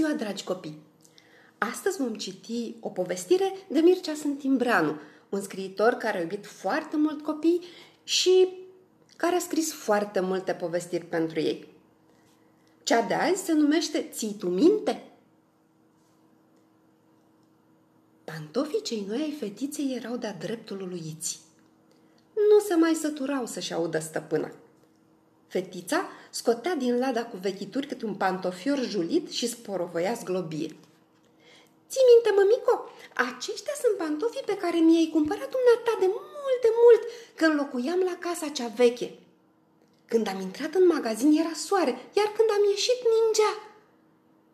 ziua, dragi copii! Astăzi vom citi o povestire de Mircea Sântimbreanu, un scriitor care a iubit foarte mult copii și care a scris foarte multe povestiri pentru ei. Cea de azi se numește Ții tu minte? Pantofii cei noi ai fetiței erau de-a dreptul uluiți. Nu se mai săturau să-și audă stăpâna. Fetița scotea din lada cu vechituri câte un pantofior julit și sporovăia zglobie. Ții minte, mămico, aceștia sunt pantofii pe care mi-ai cumpărat dumneata de mult, de mult, când locuiam la casa cea veche. Când am intrat în magazin era soare, iar când am ieșit ningea.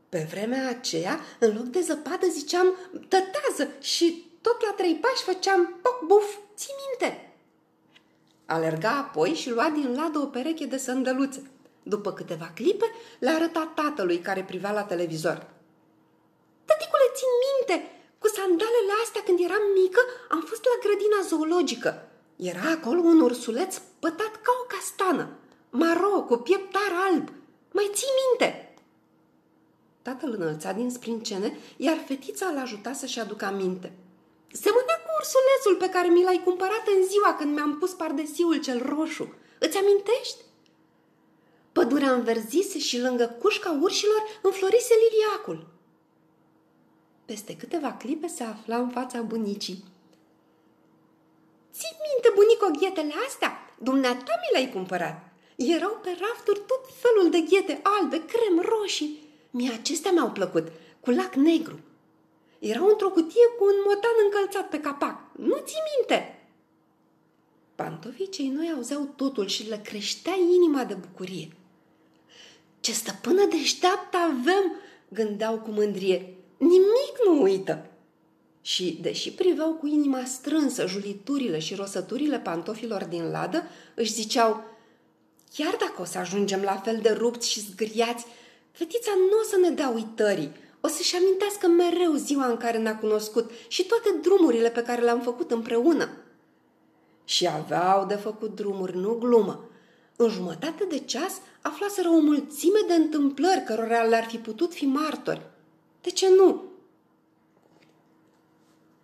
Pe vremea aceea, în loc de zăpadă, ziceam tătază și tot la trei pași făceam poc buf, ții minte. Alerga apoi și lua din ladă o pereche de sândăluțe. După câteva clipe, le arăta tatălui care privea la televizor. Tăticule, țin minte, cu sandalele astea când eram mică am fost la grădina zoologică. Era acolo un ursuleț pătat ca o castană, maro, cu pieptar alb. Mai ții minte? Tatăl înălța din sprincene, iar fetița l ajuta să-și aducă aminte. Semăna cu ursulețul pe care mi l-ai cumpărat în ziua când mi-am pus pardesiul cel roșu. Îți amintești? Pădurea înverzise și lângă cușca urșilor înflorise liliacul. Peste câteva clipe se afla în fața bunicii. Ții minte, bunico, ghetele astea? Dumneata mi le-ai cumpărat. Erau pe rafturi tot felul de ghete albe, crem, roșii. Mie acestea mi-au plăcut, cu lac negru. Erau într-o cutie cu un motan încălțat pe capac. Nu ți minte? Pantofii cei noi auzeau totul și le creștea inima de bucurie. Ce stăpână deșteaptă avem, gândeau cu mândrie. Nimic nu uită. Și, deși priveau cu inima strânsă juliturile și rosăturile pantofilor din ladă, își ziceau, chiar dacă o să ajungem la fel de rupți și zgâriați, fetița nu o să ne dea uitării, o să-și amintească mereu ziua în care ne-a cunoscut și toate drumurile pe care le-am făcut împreună. Și aveau de făcut drumuri, nu glumă. În jumătate de ceas aflaseră o mulțime de întâmplări cărora le-ar fi putut fi martori. De ce nu?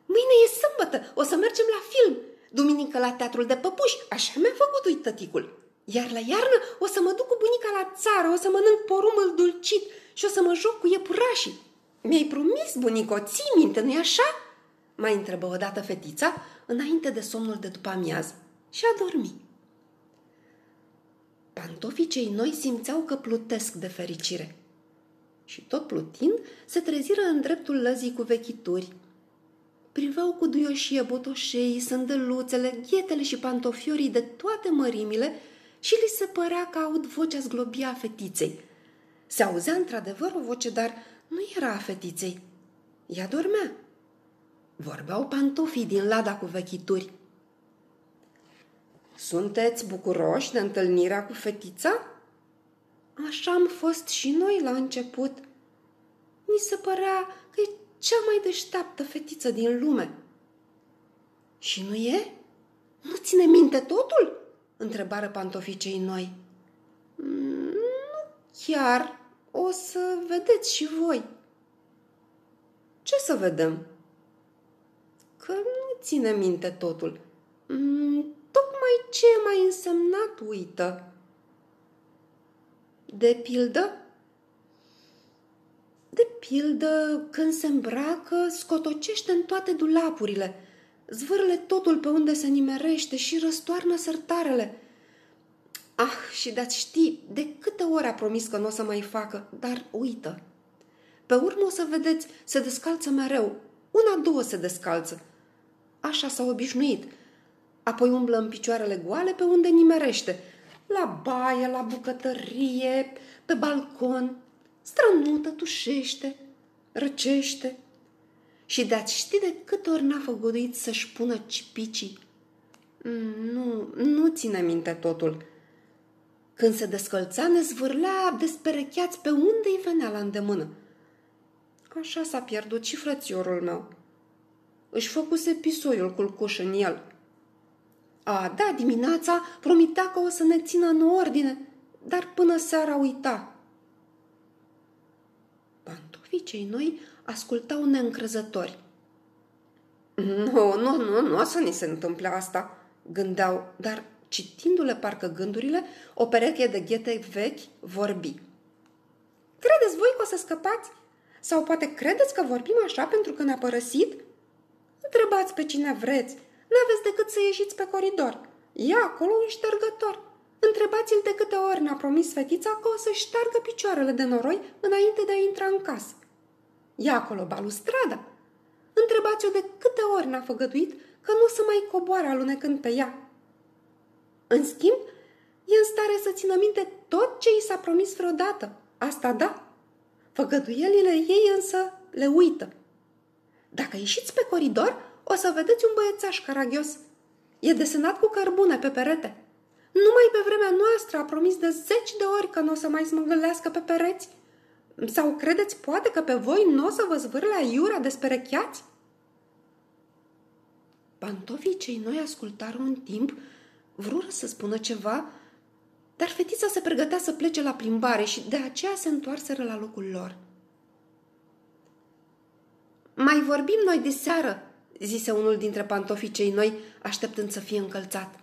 Mâine e sâmbătă, o să mergem la film. Duminică la teatrul de păpuși, așa mi-a făcut uit tăticul. Iar la iarnă o să mă duc cu bunica la țară, o să mănânc porumul dulcit și o să mă joc cu iepurașii. Mi-ai promis, bunico, ții minte, nu-i așa? Mai întrebă odată fetița, înainte de somnul de după amiază. Și a dormit. Pantofii cei noi simțeau că plutesc de fericire. Și tot plutind, se treziră în dreptul lăzii cu vechituri. Priveau cu duioșie botoșei, sândăluțele, ghetele și pantofiorii de toate mărimile și li se părea că aud vocea zglobia a fetiței. Se auzea într-adevăr o voce, dar nu era a fetiței. Ea dormea. Vorbeau pantofii din lada cu vechituri. Sunteți bucuroși de întâlnirea cu fetița? Așa am fost și noi la început. Mi se părea că e cea mai deșteaptă fetiță din lume. Și nu e? Nu ține minte totul? Întrebară pantofii cei noi. Mm, nu chiar, o să vedeți și voi. Ce să vedem? Că nu ține minte totul. Mm, tocmai ce mai însemnat uită. De pildă? De pildă, când se îmbracă, scotocește în toate dulapurile, zvârle totul pe unde se nimerește și răstoarnă sărtarele. Ah, și dați ști de câte ori a promis că nu o să mai facă, dar uită. Pe urmă o să vedeți, se descalță mereu. Una, două se descalță. Așa s-a obișnuit. Apoi umblă în picioarele goale pe unde nimerește. La baie, la bucătărie, pe balcon. Strănută, tușește, răcește. Și de-ați ști de câte ori n-a făguduit să-și pună cipicii? Mm, nu, nu ține minte totul. Când se descălța, ne zvârlea desperecheați pe unde îi venea la îndemână. Așa s-a pierdut și frățiorul meu. Își făcuse pisoiul culcuș în el. A, da, dimineața promitea că o să ne țină în ordine, dar până seara uita. Pantofii cei noi ascultau neîncrezători. Nu, nu, nu, nu o să ni se întâmple asta, gândeau, dar citindu-le parcă gândurile, o pereche de ghete vechi vorbi. Credeți voi că o să scăpați? Sau poate credeți că vorbim așa pentru că ne-a părăsit? Întrebați pe cine vreți. N-aveți decât să ieșiți pe coridor. Ia acolo un ștergător. Întrebați-l de câte ori ne-a promis fetița că o să șteargă picioarele de noroi înainte de a intra în casă. Ia acolo balustrada. Întrebați-o de câte ori ne-a făgăduit că nu o să mai coboare alunecând pe ea. În schimb, e în stare să țină minte tot ce i s-a promis vreodată. Asta da. Făgăduielile ei însă le uită. Dacă ieșiți pe coridor, o să vedeți un băiețaș caragios. E desenat cu cărbune pe perete. Numai pe vremea noastră a promis de zeci de ori că nu o să mai smângâlească pe pereți. Sau credeți poate că pe voi nu o să vă zvârle aiurea desperecheați? Pantofii cei noi ascultară un timp, vrură să spună ceva, dar fetița se pregătea să plece la plimbare și de aceea se întoarseră la locul lor. Mai vorbim noi de seară, zise unul dintre pantofii cei noi, așteptând să fie încălțat.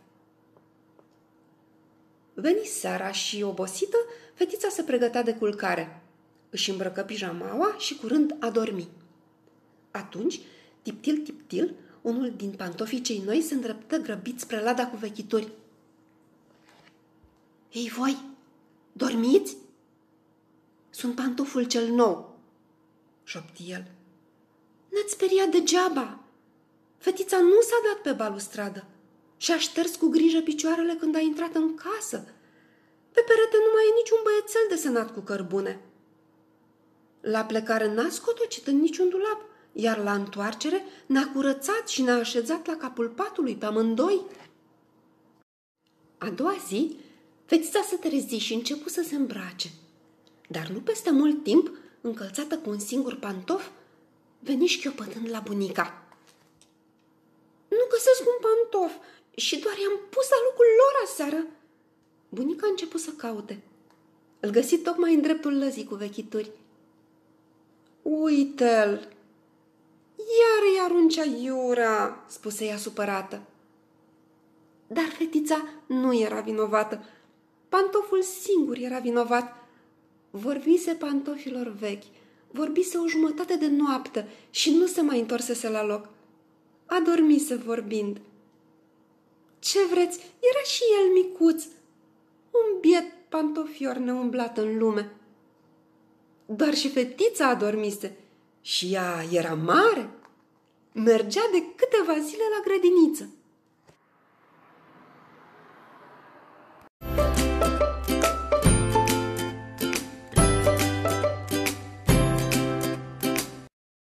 Veni seara și, obosită, fetița se pregătea de culcare. Își îmbrăcă pijamaua și curând a dormi. Atunci, tiptil, tiptil, unul din pantofii cei noi se îndreptă grăbit spre lada cu vechituri. Ei voi, dormiți? Sunt pantoful cel nou, șopti el. Ne-ați speriat degeaba. Fetița nu s-a dat pe balustradă și a șters cu grijă picioarele când a intrat în casă. Pe perete nu mai e niciun băiețel desenat cu cărbune. La plecare n-a scotocit în niciun dulap, iar la întoarcere ne-a curățat și ne-a așezat la capul patului pe amândoi. A doua zi, fetița se trezi și începu să se îmbrace. Dar nu peste mult timp, încălțată cu un singur pantof, veni șchiopătând la bunica. Nu găsesc un pantof și doar i-am pus la locul lor aseară. Bunica a început să caute. Îl găsi tocmai în dreptul lăzii cu vechituri. Uite-l! Iar îi aruncea iura, spuse ea supărată. Dar fetița nu era vinovată. Pantoful singur era vinovat. Vorbise pantofilor vechi, vorbise o jumătate de noapte și nu se mai întorsese la loc. Adormise vorbind. Ce vreți, era și el micuț, un biet pantofior neumblat în lume. Doar și fetița adormise și ea era mare. Mergea de câteva zile la grădiniță.